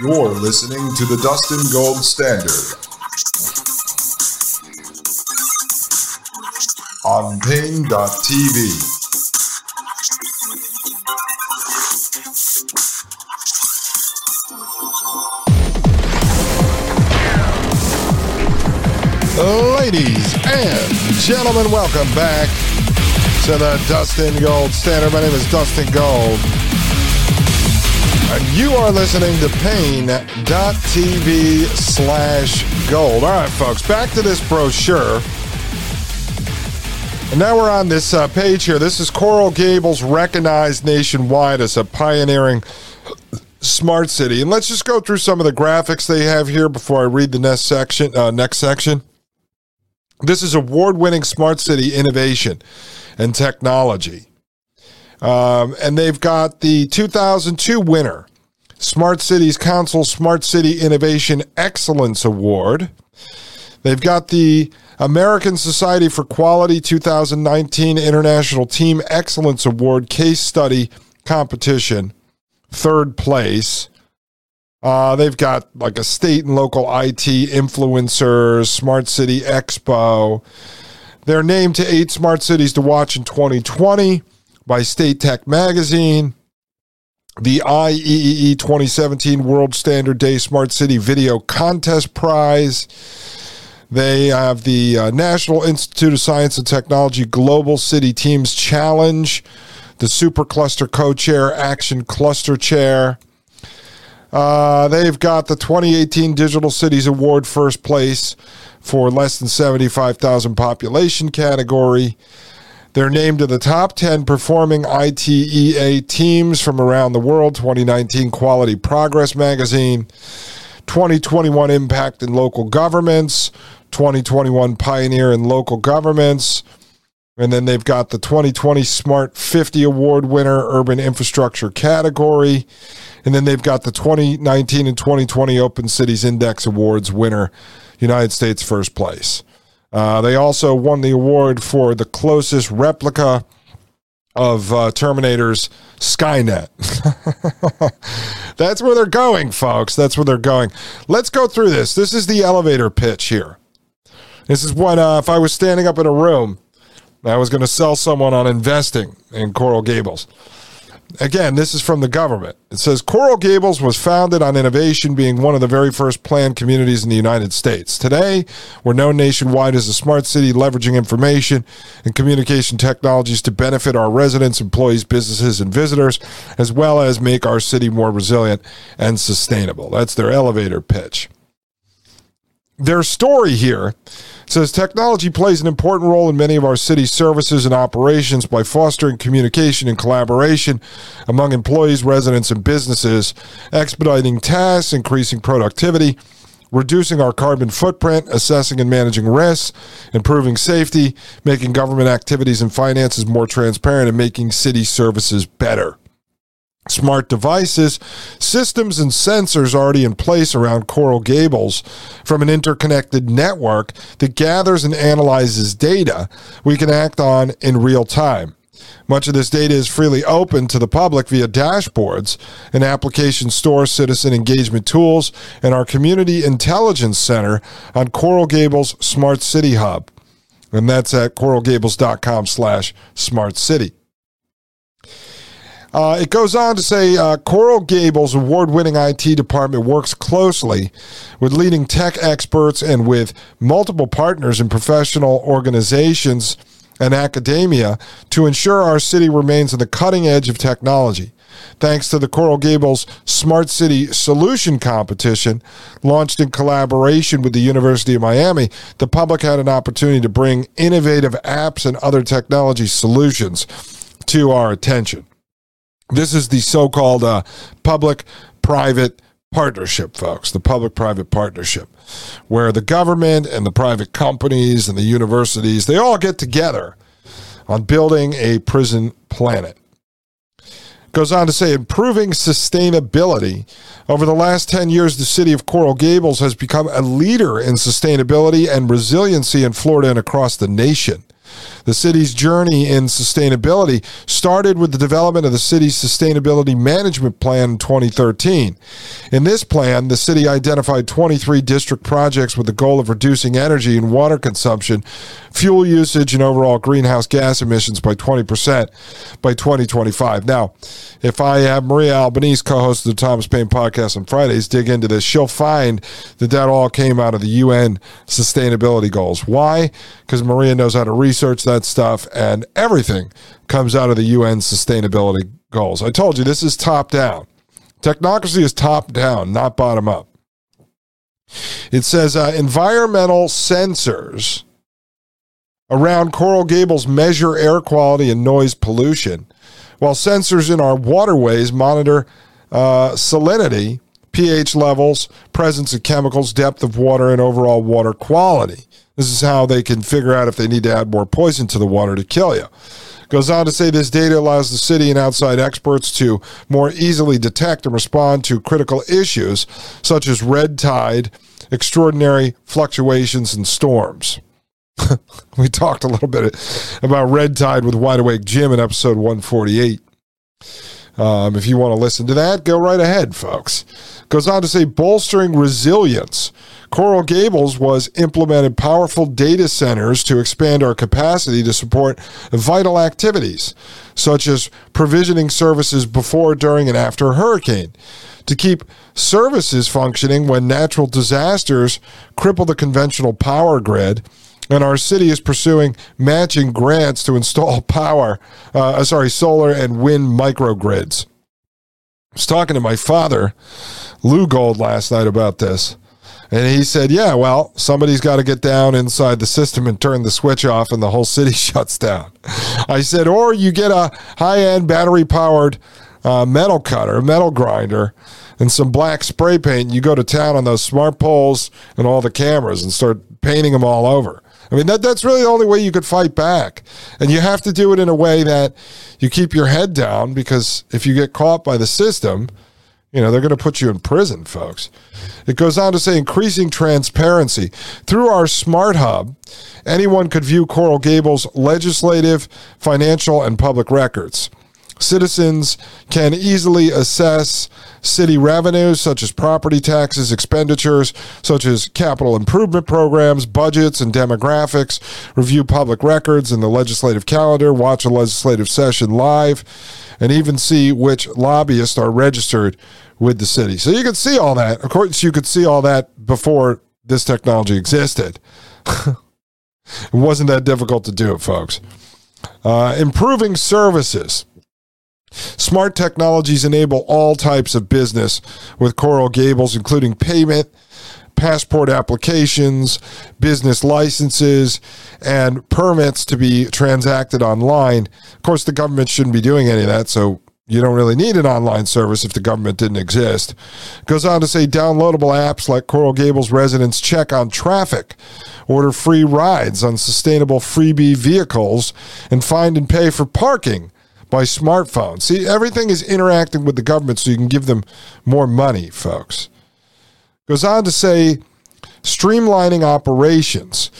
You're listening to the Dustin Gold Standard on Paine.tv. Ladies and gentlemen, welcome back to the Dustin Gold Standard. My name is Dustin Gold. You are listening to Paine.tv slash gold. All right, folks, back to this brochure. And now we're on this uh, page here. This is Coral Gables recognized nationwide as a pioneering smart city. And let's just go through some of the graphics they have here before I read the next section. Uh, next section. This is award winning smart city innovation and technology. Um, and they've got the 2002 winner, Smart Cities Council Smart City Innovation Excellence Award. They've got the American Society for Quality 2019 International Team Excellence Award Case Study Competition, third place. Uh, they've got like a state and local IT influencers, Smart City Expo. They're named to eight smart cities to watch in 2020 by State Tech Magazine. The IEEE 2017 World Standard Day Smart City Video Contest Prize. They have the uh, National Institute of Science and Technology Global City Teams Challenge, the Super Cluster Co Chair Action Cluster Chair. Uh, they've got the 2018 Digital Cities Award first place for less than 75,000 population category. They're named to the top 10 performing ITEA teams from around the world 2019 Quality Progress Magazine, 2021 Impact in Local Governments, 2021 Pioneer in Local Governments. And then they've got the 2020 Smart 50 Award winner, Urban Infrastructure category. And then they've got the 2019 and 2020 Open Cities Index Awards winner, United States first place. Uh, they also won the award for the closest replica of uh, Terminator's Skynet. That's where they're going, folks. That's where they're going. Let's go through this. This is the elevator pitch here. This is what, uh, if I was standing up in a room, I was going to sell someone on investing in Coral Gables. Again, this is from the government. It says Coral Gables was founded on innovation, being one of the very first planned communities in the United States. Today, we're known nationwide as a smart city, leveraging information and communication technologies to benefit our residents, employees, businesses, and visitors, as well as make our city more resilient and sustainable. That's their elevator pitch. Their story here says technology plays an important role in many of our city's services and operations by fostering communication and collaboration among employees, residents, and businesses, expediting tasks, increasing productivity, reducing our carbon footprint, assessing and managing risks, improving safety, making government activities and finances more transparent, and making city services better smart devices, systems, and sensors already in place around Coral Gables from an interconnected network that gathers and analyzes data we can act on in real time. Much of this data is freely open to the public via dashboards, an application store, citizen engagement tools, and our community intelligence center on Coral Gables Smart City Hub. And that's at coralgables.com slash smart city. Uh, it goes on to say uh, Coral Gables' award winning IT department works closely with leading tech experts and with multiple partners in professional organizations and academia to ensure our city remains on the cutting edge of technology. Thanks to the Coral Gables Smart City Solution Competition, launched in collaboration with the University of Miami, the public had an opportunity to bring innovative apps and other technology solutions to our attention. This is the so called uh, public private partnership, folks, the public private partnership, where the government and the private companies and the universities, they all get together on building a prison planet. Goes on to say, improving sustainability. Over the last 10 years, the city of Coral Gables has become a leader in sustainability and resiliency in Florida and across the nation. The city's journey in sustainability started with the development of the city's sustainability management plan in 2013. In this plan, the city identified 23 district projects with the goal of reducing energy and water consumption, fuel usage, and overall greenhouse gas emissions by 20% by 2025. Now, if I have Maria Albanese, co host of the Thomas Paine podcast on Fridays, dig into this, she'll find that that all came out of the UN sustainability goals. Why? Because Maria knows how to research that stuff, and everything comes out of the UN sustainability goals. I told you this is top down. Technocracy is top down, not bottom up. It says uh, environmental sensors around Coral Gables measure air quality and noise pollution, while sensors in our waterways monitor uh, salinity, pH levels, presence of chemicals, depth of water, and overall water quality. This is how they can figure out if they need to add more poison to the water to kill you. Goes on to say this data allows the city and outside experts to more easily detect and respond to critical issues such as red tide, extraordinary fluctuations, and storms. we talked a little bit about red tide with Wide Awake Jim in episode 148. Um, if you want to listen to that, go right ahead, folks. Goes on to say bolstering resilience. Coral Gables was implemented powerful data centers to expand our capacity to support vital activities, such as provisioning services before, during, and after a hurricane, to keep services functioning when natural disasters cripple the conventional power grid and our city is pursuing matching grants to install power, uh, sorry, solar and wind microgrids. I was talking to my father, Lou Gold, last night about this. And he said, Yeah, well, somebody's got to get down inside the system and turn the switch off, and the whole city shuts down. I said, Or you get a high end battery powered uh, metal cutter, metal grinder, and some black spray paint. And you go to town on those smart poles and all the cameras and start painting them all over. I mean, that, that's really the only way you could fight back. And you have to do it in a way that you keep your head down because if you get caught by the system, you know, they're going to put you in prison, folks. It goes on to say increasing transparency. Through our smart hub, anyone could view Coral Gables' legislative, financial, and public records. Citizens can easily assess city revenues, such as property taxes, expenditures, such as capital improvement programs, budgets, and demographics, review public records and the legislative calendar, watch a legislative session live, and even see which lobbyists are registered with the city. So you can see all that. Of course, you could see all that before this technology existed. it wasn't that difficult to do, it, folks. Uh, improving services. Smart technologies enable all types of business with Coral Gables, including payment, passport applications, business licenses, and permits to be transacted online. Of course, the government shouldn't be doing any of that, so you don't really need an online service if the government didn't exist. Goes on to say downloadable apps like Coral Gables residents check on traffic, order free rides on sustainable Freebee vehicles, and find and pay for parking by smartphone. See, everything is interacting with the government so you can give them more money, folks. Goes on to say streamlining operations.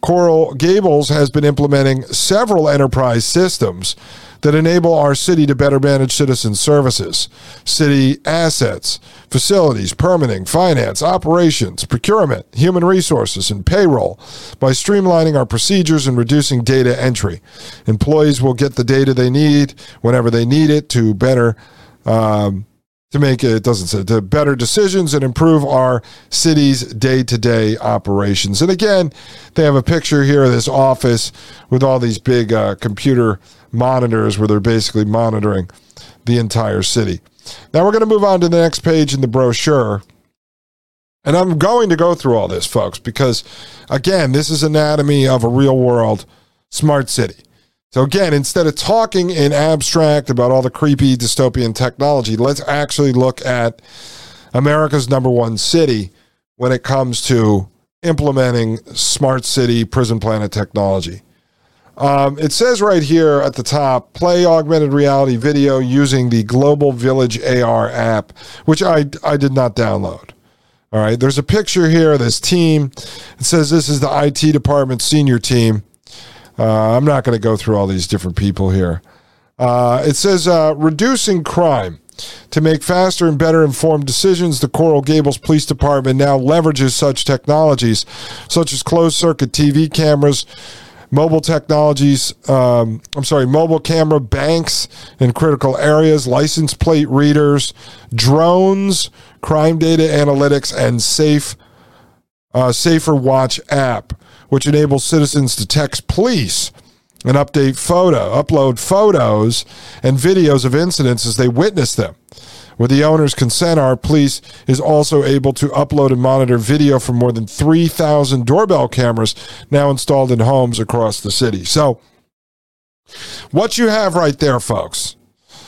Coral Gables has been implementing several enterprise systems that enable our city to better manage citizen services, city assets, facilities, permitting, finance, operations, procurement, human resources, and payroll by streamlining our procedures and reducing data entry. Employees will get the data they need whenever they need it to better. Um, to make it doesn't say to better decisions and improve our city's day-to-day operations. And again, they have a picture here of this office with all these big uh, computer monitors where they're basically monitoring the entire city. Now we're going to move on to the next page in the brochure. And I'm going to go through all this, folks, because again, this is anatomy of a real world smart city. So, again, instead of talking in abstract about all the creepy dystopian technology, let's actually look at America's number one city when it comes to implementing smart city prison planet technology. Um, it says right here at the top play augmented reality video using the Global Village AR app, which I, I did not download. All right, there's a picture here of this team. It says this is the IT department senior team. Uh, I'm not going to go through all these different people here. Uh, it says uh, reducing crime. To make faster and better informed decisions, the Coral Gables Police Department now leverages such technologies, such as closed circuit TV cameras, mobile technologies, um, I'm sorry, mobile camera banks in critical areas, license plate readers, drones, crime data analytics, and safe uh, Safer Watch app which enables citizens to text police and update photo, upload photos and videos of incidents as they witness them. With the owner's consent, our police is also able to upload and monitor video from more than 3,000 doorbell cameras now installed in homes across the city. So, what you have right there, folks.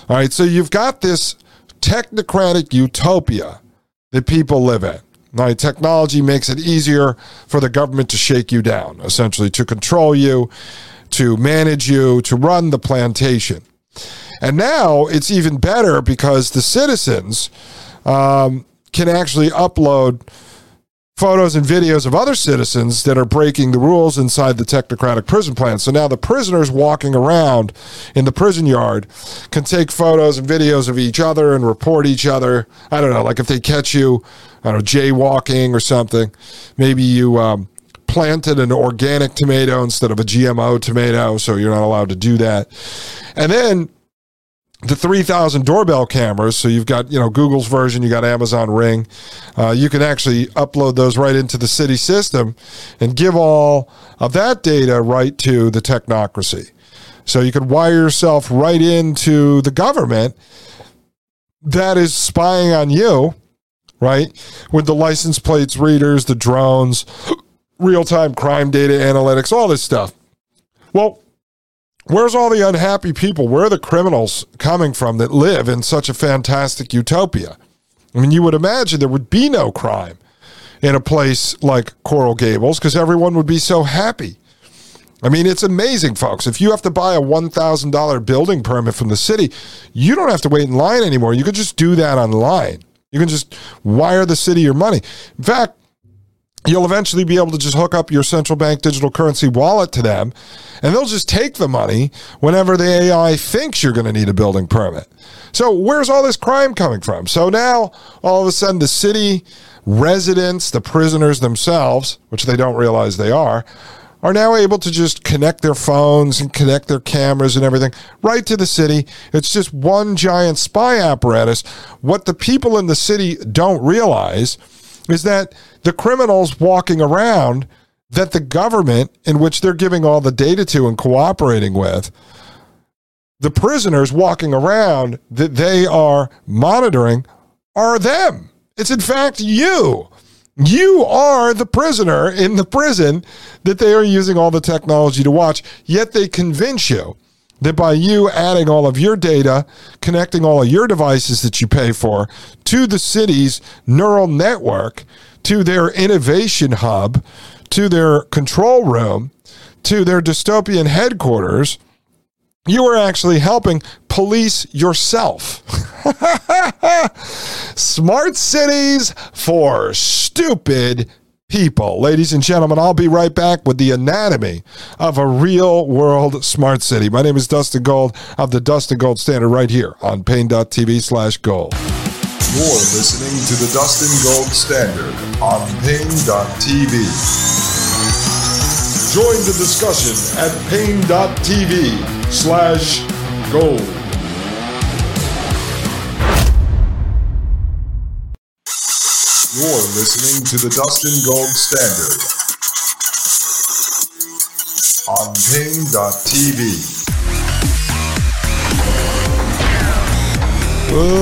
All right, so you've got this technocratic utopia that people live in. Now, Technology makes it easier for the government to shake you down, essentially, to control you, to manage you, to run the plantation. And now it's even better because the citizens um, can actually upload photos and videos of other citizens that are breaking the rules inside the technocratic prison plan. So now the prisoners walking around in the prison yard can take photos and videos of each other and report each other. I don't know, like if they catch you, I don't know, jaywalking or something, maybe you um, planted an organic tomato instead of a GMO tomato, so you're not allowed to do that. And then the 3000 doorbell cameras so you've got you know google's version you got amazon ring uh, you can actually upload those right into the city system and give all of that data right to the technocracy. So you could wire yourself right into the government that is spying on you right? With the license plates readers the drones real-time crime data analytics all this stuff. Well Where's all the unhappy people? Where are the criminals coming from that live in such a fantastic utopia? I mean, you would imagine there would be no crime in a place like Coral Gables because everyone would be so happy. I mean, it's amazing, folks. If you have to buy a $1,000 building permit from the city, you don't have to wait in line anymore. You can just do that online. You can just wire the city your money. In fact, you'll eventually be able to just hook up your central bank digital currency wallet to them and they'll just take the money whenever the AI thinks you're going to need a building permit. So, where's all this crime coming from? So now, all of a sudden, the city residents, the prisoners themselves, which they don't realize they are, are now able to just connect their phones and connect their cameras and everything right to the city. It's just one giant spy apparatus. What the people in the city don't realize is that the criminals walking around that the government in which they're giving all the data to and cooperating with the prisoners walking around that they are monitoring are them. It's in fact you. You are the prisoner in the prison that they are using all the technology to watch yet they convince you that by you adding all of your data, connecting all of your devices that you pay for to the city's neural network, to their innovation hub, to their control room, to their dystopian headquarters, you are actually helping police yourself. Smart cities for stupid people. Ladies and gentlemen, I'll be right back with the anatomy of a real world smart city. My name is Dustin Gold of the Dustin Gold Standard right here on Paine.tv slash gold. You're listening to the Dustin Gold Standard on Paine.tv. Join the discussion at Paine.tv slash gold. You're listening to the Dustin Gold Standard on Paine.tv.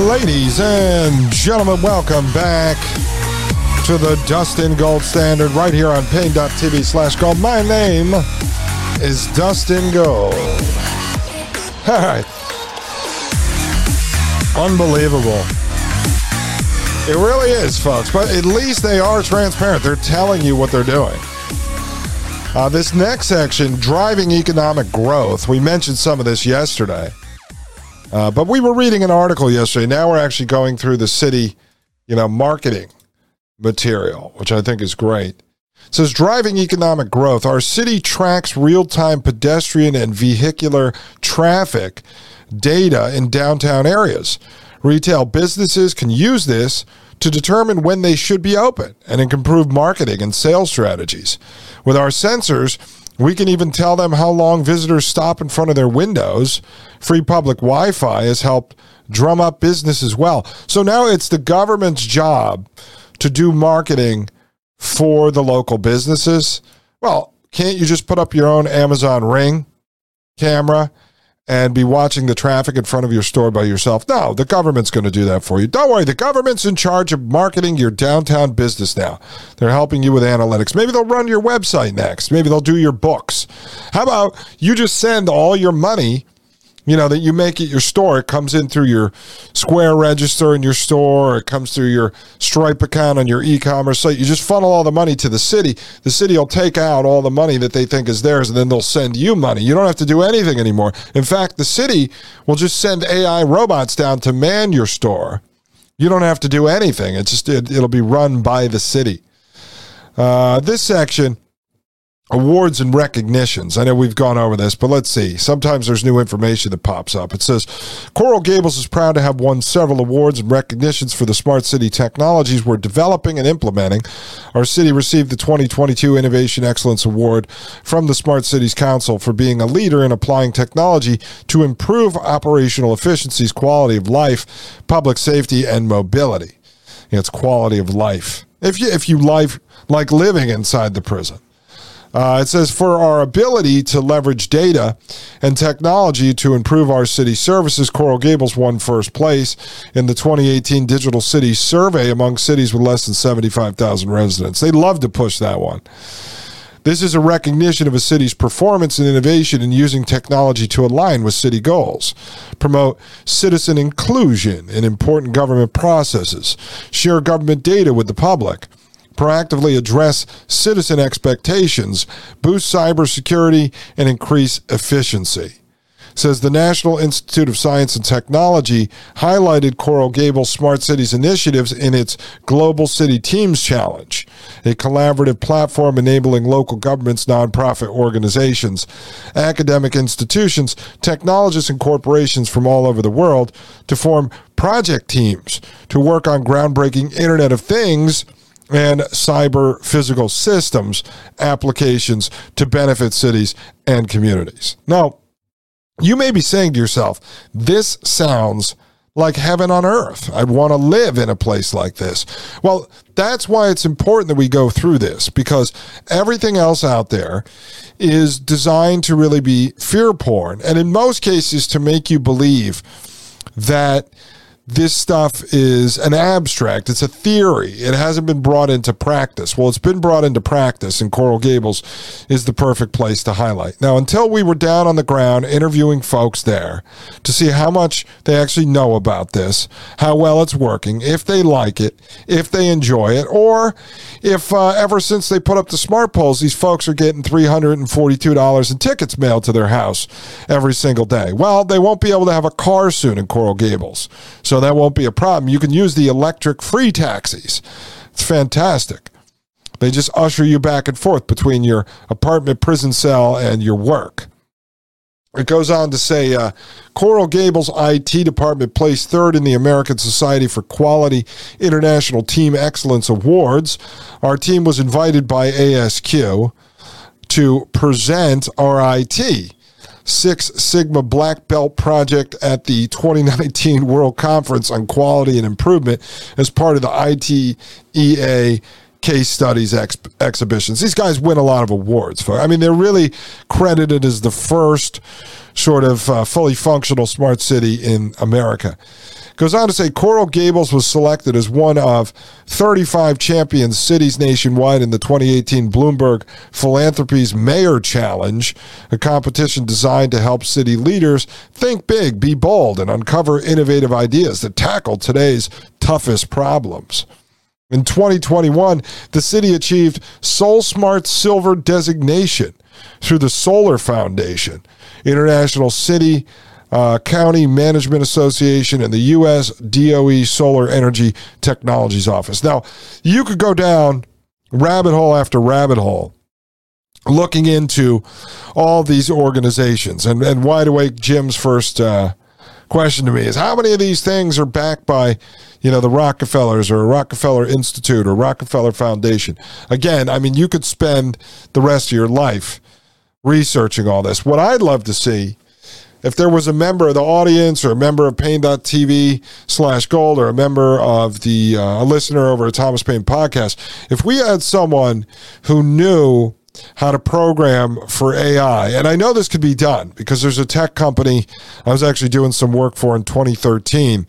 Ladies and gentlemen, welcome back to the Dustin Gold Standard right here on Paine.tv slash gold. My name is Dustin Gold. All right. Unbelievable. It really is, folks. But at least they are transparent. They're telling you what they're doing. Uh, this next section, driving economic growth. We mentioned some of this yesterday. Uh, but we were reading an article yesterday. Now we're actually going through the city, you know, marketing material, which I think is great. It says driving economic growth. Our city tracks real time pedestrian and vehicular traffic data in downtown areas. Retail businesses can use this to determine when they should be open and improve marketing and sales strategies. With our sensors, we can even tell them how long visitors stop in front of their windows. Free public Wi Fi has helped drum up business as well. So now it's the government's job to do marketing for the local businesses. Well, can't you just put up your own Amazon Ring camera and be watching the traffic in front of your store by yourself. No, the government's going to do that for you. Don't worry, the government's in charge of marketing your downtown business now. They're helping you with analytics. Maybe they'll run your website next. Maybe they'll do your books. How about you just send all your money you know, that you make at your store. It comes in through your Square register in your store. It comes through your Stripe account on your e-commerce site. You just funnel all the money to the city. The city will take out all the money that they think is theirs, and then they'll send you money. You don't have to do anything anymore. In fact, the city will just send AI robots down to man your store. You don't have to do anything. It's just it, will be run by the city. Uh, this section awards and recognitions. I know we've gone over this, but let's see. Sometimes there's new information that pops up. It says Coral Gables is proud to have won several awards and recognitions for the smart city technologies we're developing and implementing. Our city received the 2022 Innovation Excellence Award from the Smart Cities Council for being a leader in applying technology to improve operational efficiencies, quality of life, public safety, and mobility. It's quality of life. If you if you life like living inside the prison. Uh, it says for our ability to leverage data and technology to improve our city services, Coral Gables won first place in the 2018 Digital City Survey among cities with less than 75,000 residents. They love to push that one. This is a recognition of a city's performance and innovation in using technology to align with city goals, promote citizen inclusion in important government processes, share government data with the public proactively address citizen expectations, boost cybersecurity, and increase efficiency. Says the National Institute of Science and Technology highlighted Coral Gables Smart Cities initiatives in its Global City Teams Challenge, a collaborative platform enabling local governments, nonprofit organizations, academic institutions, technologists, and corporations from all over the world to form project teams to work on groundbreaking Internet of Things and cyber physical systems applications to benefit cities and communities. Now, you may be saying to yourself, this sounds like heaven on earth. I'd want to live in a place like this. Well, that's why it's important that we go through this because everything else out there is designed to really be fear porn. And in most cases, to make you believe that this stuff is an abstract. It's a theory. It hasn't been brought into practice. Well, it's been brought into practice, and Coral Gables is the perfect place to highlight. Now, until we were down on the ground interviewing folks there to see how much they actually know about this, how well it's working, if they like it, if they enjoy it, or if uh, ever since they put up the smart poles, these folks are getting $342 in tickets mailed to their house every single day. Well, they won't be able to have a car soon in Coral Gables. So so that won't be a problem. You can use the electric free taxis. It's fantastic. They just usher you back and forth between your apartment prison cell and your work. It goes on to say uh, Coral Gables IT department placed third in the American Society for Quality International Team Excellence Awards. Our team was invited by ASQ to present our IT. Six Sigma Black Belt project at the 2019 World Conference on Quality and Improvement as part of the ITEA case studies ex- exhibitions. These guys win a lot of awards. I mean, they're really credited as the first sort of uh, fully functional smart city in America. Goes on to say Coral Gables was selected as one of 35 champion cities nationwide in the 2018 Bloomberg Philanthropies Mayor Challenge, a competition designed to help city leaders think big, be bold, and uncover innovative ideas that tackle today's toughest problems. In 2021, the city achieved SolSmart Silver designation through the Solar Foundation, International City uh, County Management Association, and the U.S. DOE Solar Energy Technologies Office. Now, you could go down rabbit hole after rabbit hole looking into all these organizations. And, and Wide Awake Jim's first uh, question to me is how many of these things are backed by, you know, the Rockefellers or Rockefeller Institute or Rockefeller Foundation? Again, I mean, you could spend the rest of your life researching all this. What I'd love to see if there was a member of the audience or a member of paine.tv slash gold or a member of the uh, a listener over at thomas paine podcast if we had someone who knew how to program for ai and i know this could be done because there's a tech company i was actually doing some work for in 2013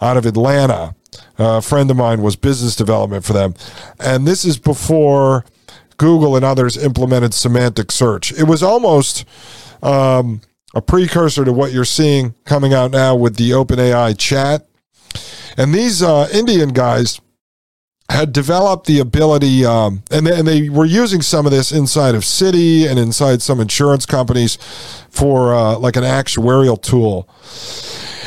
out of atlanta. A friend of mine was business development for them. And this is before google and others implemented semantic search. It was almost um, a precursor to what you're seeing coming out now with the OpenAI chat. And these uh, Indian guys had developed the ability, um, and, they, and they were using some of this inside of Citi and inside some insurance companies for uh, like an actuarial tool.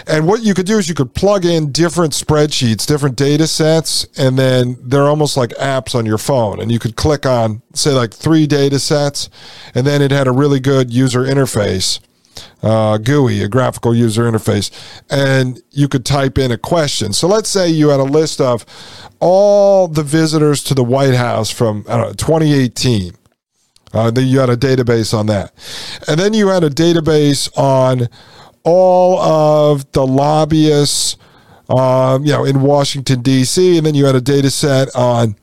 And what you could do is you could plug in different spreadsheets, different data sets, and then they're almost like apps on your phone. And you could click on, say, like three data sets, and then it had a really good user interface uh, GUI, a graphical user interface, and you could type in a question. So let's say you had a list of all the visitors to the White House from know, 2018. Uh, then you had a database on that. And then you had a database on all of the lobbyists, um, you know, in Washington, D.C. And then you had a data set on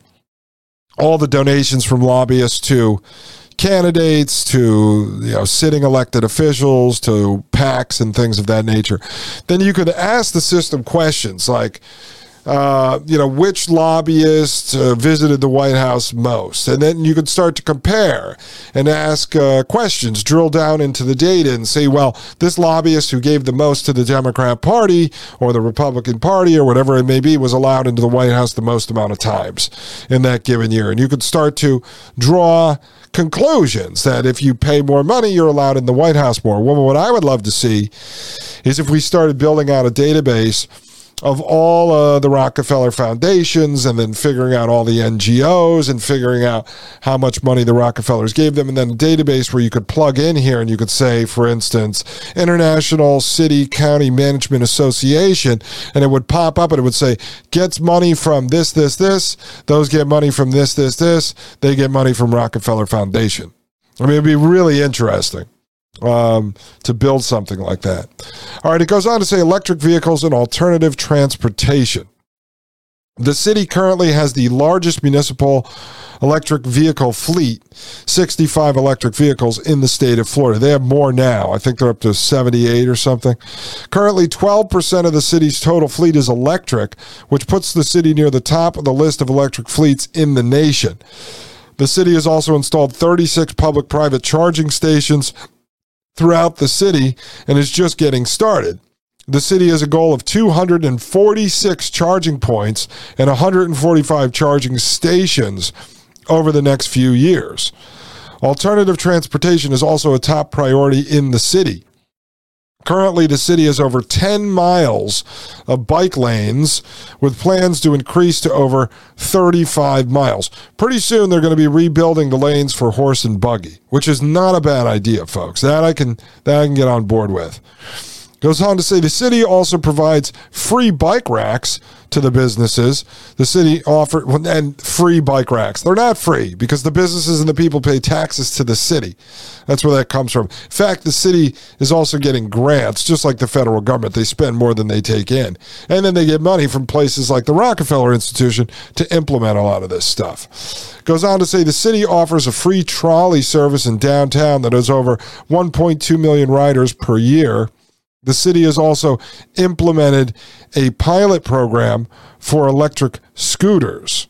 all the donations from lobbyists to candidates to you know sitting elected officials to PACs and things of that nature, then you could ask the system questions like, uh, you know, which lobbyists uh, visited the White House most. And then you could start to compare and ask uh, questions, drill down into the data and say, well, this lobbyist who gave the most to the Democrat Party or the Republican Party or whatever it may be was allowed into the White House the most amount of times in that given year. And you could start to draw conclusions that if you pay more money, you're allowed in the White House more. Well, what I would love to see is if we started building out a database of all uh, the Rockefeller foundations and then figuring out all the NGOs and figuring out how much money the Rockefellers gave them. And then a database where you could plug in here and you could say, for instance, International City County Management Association, and it would pop up and it would say, gets money from this, this, this. Those get money from this, this, this. They get money from Rockefeller Foundation. I mean, it'd be really interesting um, to build something like that. All right, it goes on to say electric vehicles and alternative transportation. The city currently has the largest municipal electric vehicle fleet, 65 electric vehicles in the state of Florida. They have more now. I think they're up to 78 or something. Currently, 12% of the city's total fleet is electric, which puts the city near the top of the list of electric fleets in the nation. The city has also installed 36 public private charging stations throughout the city and is just getting started. The city has a goal of 246 charging points and 145 charging stations over the next few years. Alternative transportation is also a top priority in the city. Currently, the city has over 10 miles of bike lanes with plans to increase to over 35 miles. Pretty soon, they're going to be rebuilding the lanes for horse and buggy, which is not a bad idea, folks. That I can, that I can get on board with. Goes on to say the city also provides free bike racks to the businesses. The city offer and free bike racks. They're not free because the businesses and the people pay taxes to the city. That's where that comes from. In fact, the city is also getting grants, just like the federal government. They spend more than they take in. And then they get money from places like the Rockefeller Institution to implement a lot of this stuff. Goes on to say the city offers a free trolley service in downtown that has over 1.2 million riders per year. The city has also implemented a pilot program for electric scooters,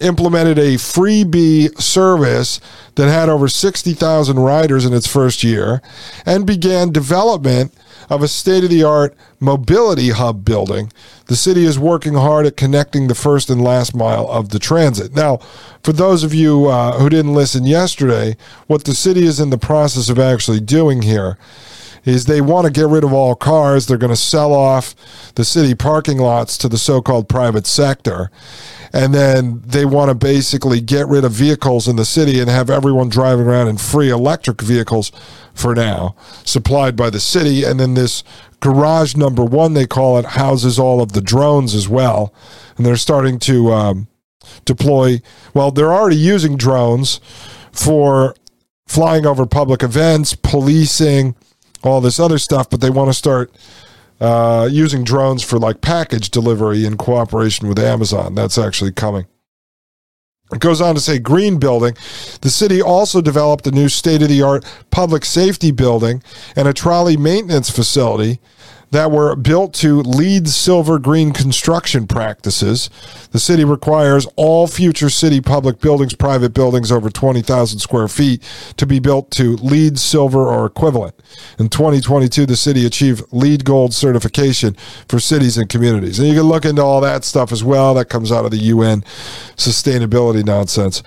implemented a Freebee service that had over 60,000 riders in its first year, and began development of a state of the art mobility hub building. The city is working hard at connecting the first and last mile of the transit. Now, for those of you uh, who didn't listen yesterday, what the city is in the process of actually doing here is they want to get rid of all cars. They're going to sell off the city parking lots to the so called private sector. And then they want to basically get rid of vehicles in the city and have everyone driving around in free electric vehicles for now, supplied by the city. And then this garage number one, they call it, houses all of the drones as well. And they're starting to um, deploy, well, they're already using drones for flying over public events, policing, all this other stuff, but they want to start uh, using drones for like package delivery in cooperation with Amazon. That's actually coming. It goes on to say Green Building. The city also developed a new state of the art public safety building and a trolley maintenance facility that were built to LEED silver green construction practices. The city requires all future city public buildings, private buildings over 20,000 square feet, to be built to LEED silver or equivalent. In 2022, the city achieved LEED gold certification for cities and communities. And you can look into all that stuff as well. That comes out of the UN sustainability nonsense.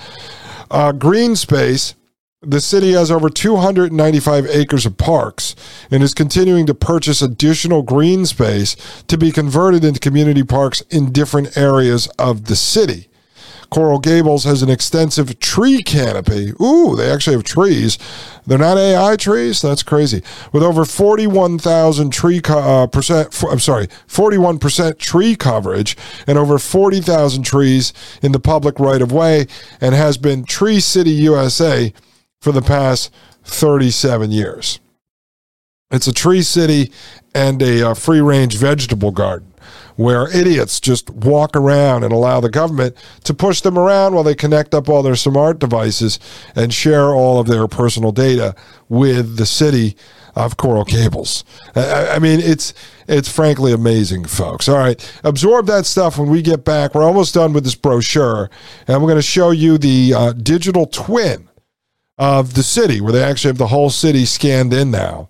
Uh, green space the city has over 295 acres of parks and is continuing to purchase additional green space to be converted into community parks in different areas of the city. Coral Gables has an extensive tree canopy. Ooh, they actually have trees. They're not AI trees. That's crazy. With over 41,000 tree co- uh, percent, I'm sorry, 41% tree coverage and over 40,000 trees in the public right of way and has been Tree City USA for the past 37 years. It's a tree city and a uh, free range vegetable garden where idiots just walk around and allow the government to push them around while they connect up all their smart devices and share all of their personal data with the city of Coral Gables. I, I mean, it's it's frankly amazing, folks. All right, absorb that stuff when we get back. We're almost done with this brochure, and we're going to show you the uh, digital twin of the city, where they actually have the whole city scanned in now.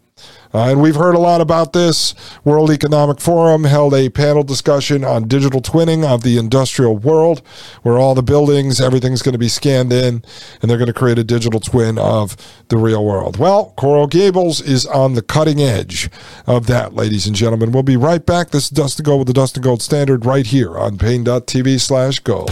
Uh, and we've heard a lot about this. World Economic Forum held a panel discussion on digital twinning of the industrial world, where all the buildings, everything's going to be scanned in, and they're going to create a digital twin of the real world. Well, Coral Gables is on the cutting edge of that, ladies and gentlemen. We'll be right back. This is Dustin Gold with the Dustin Gold Standard right here on Paine.tv slash gold.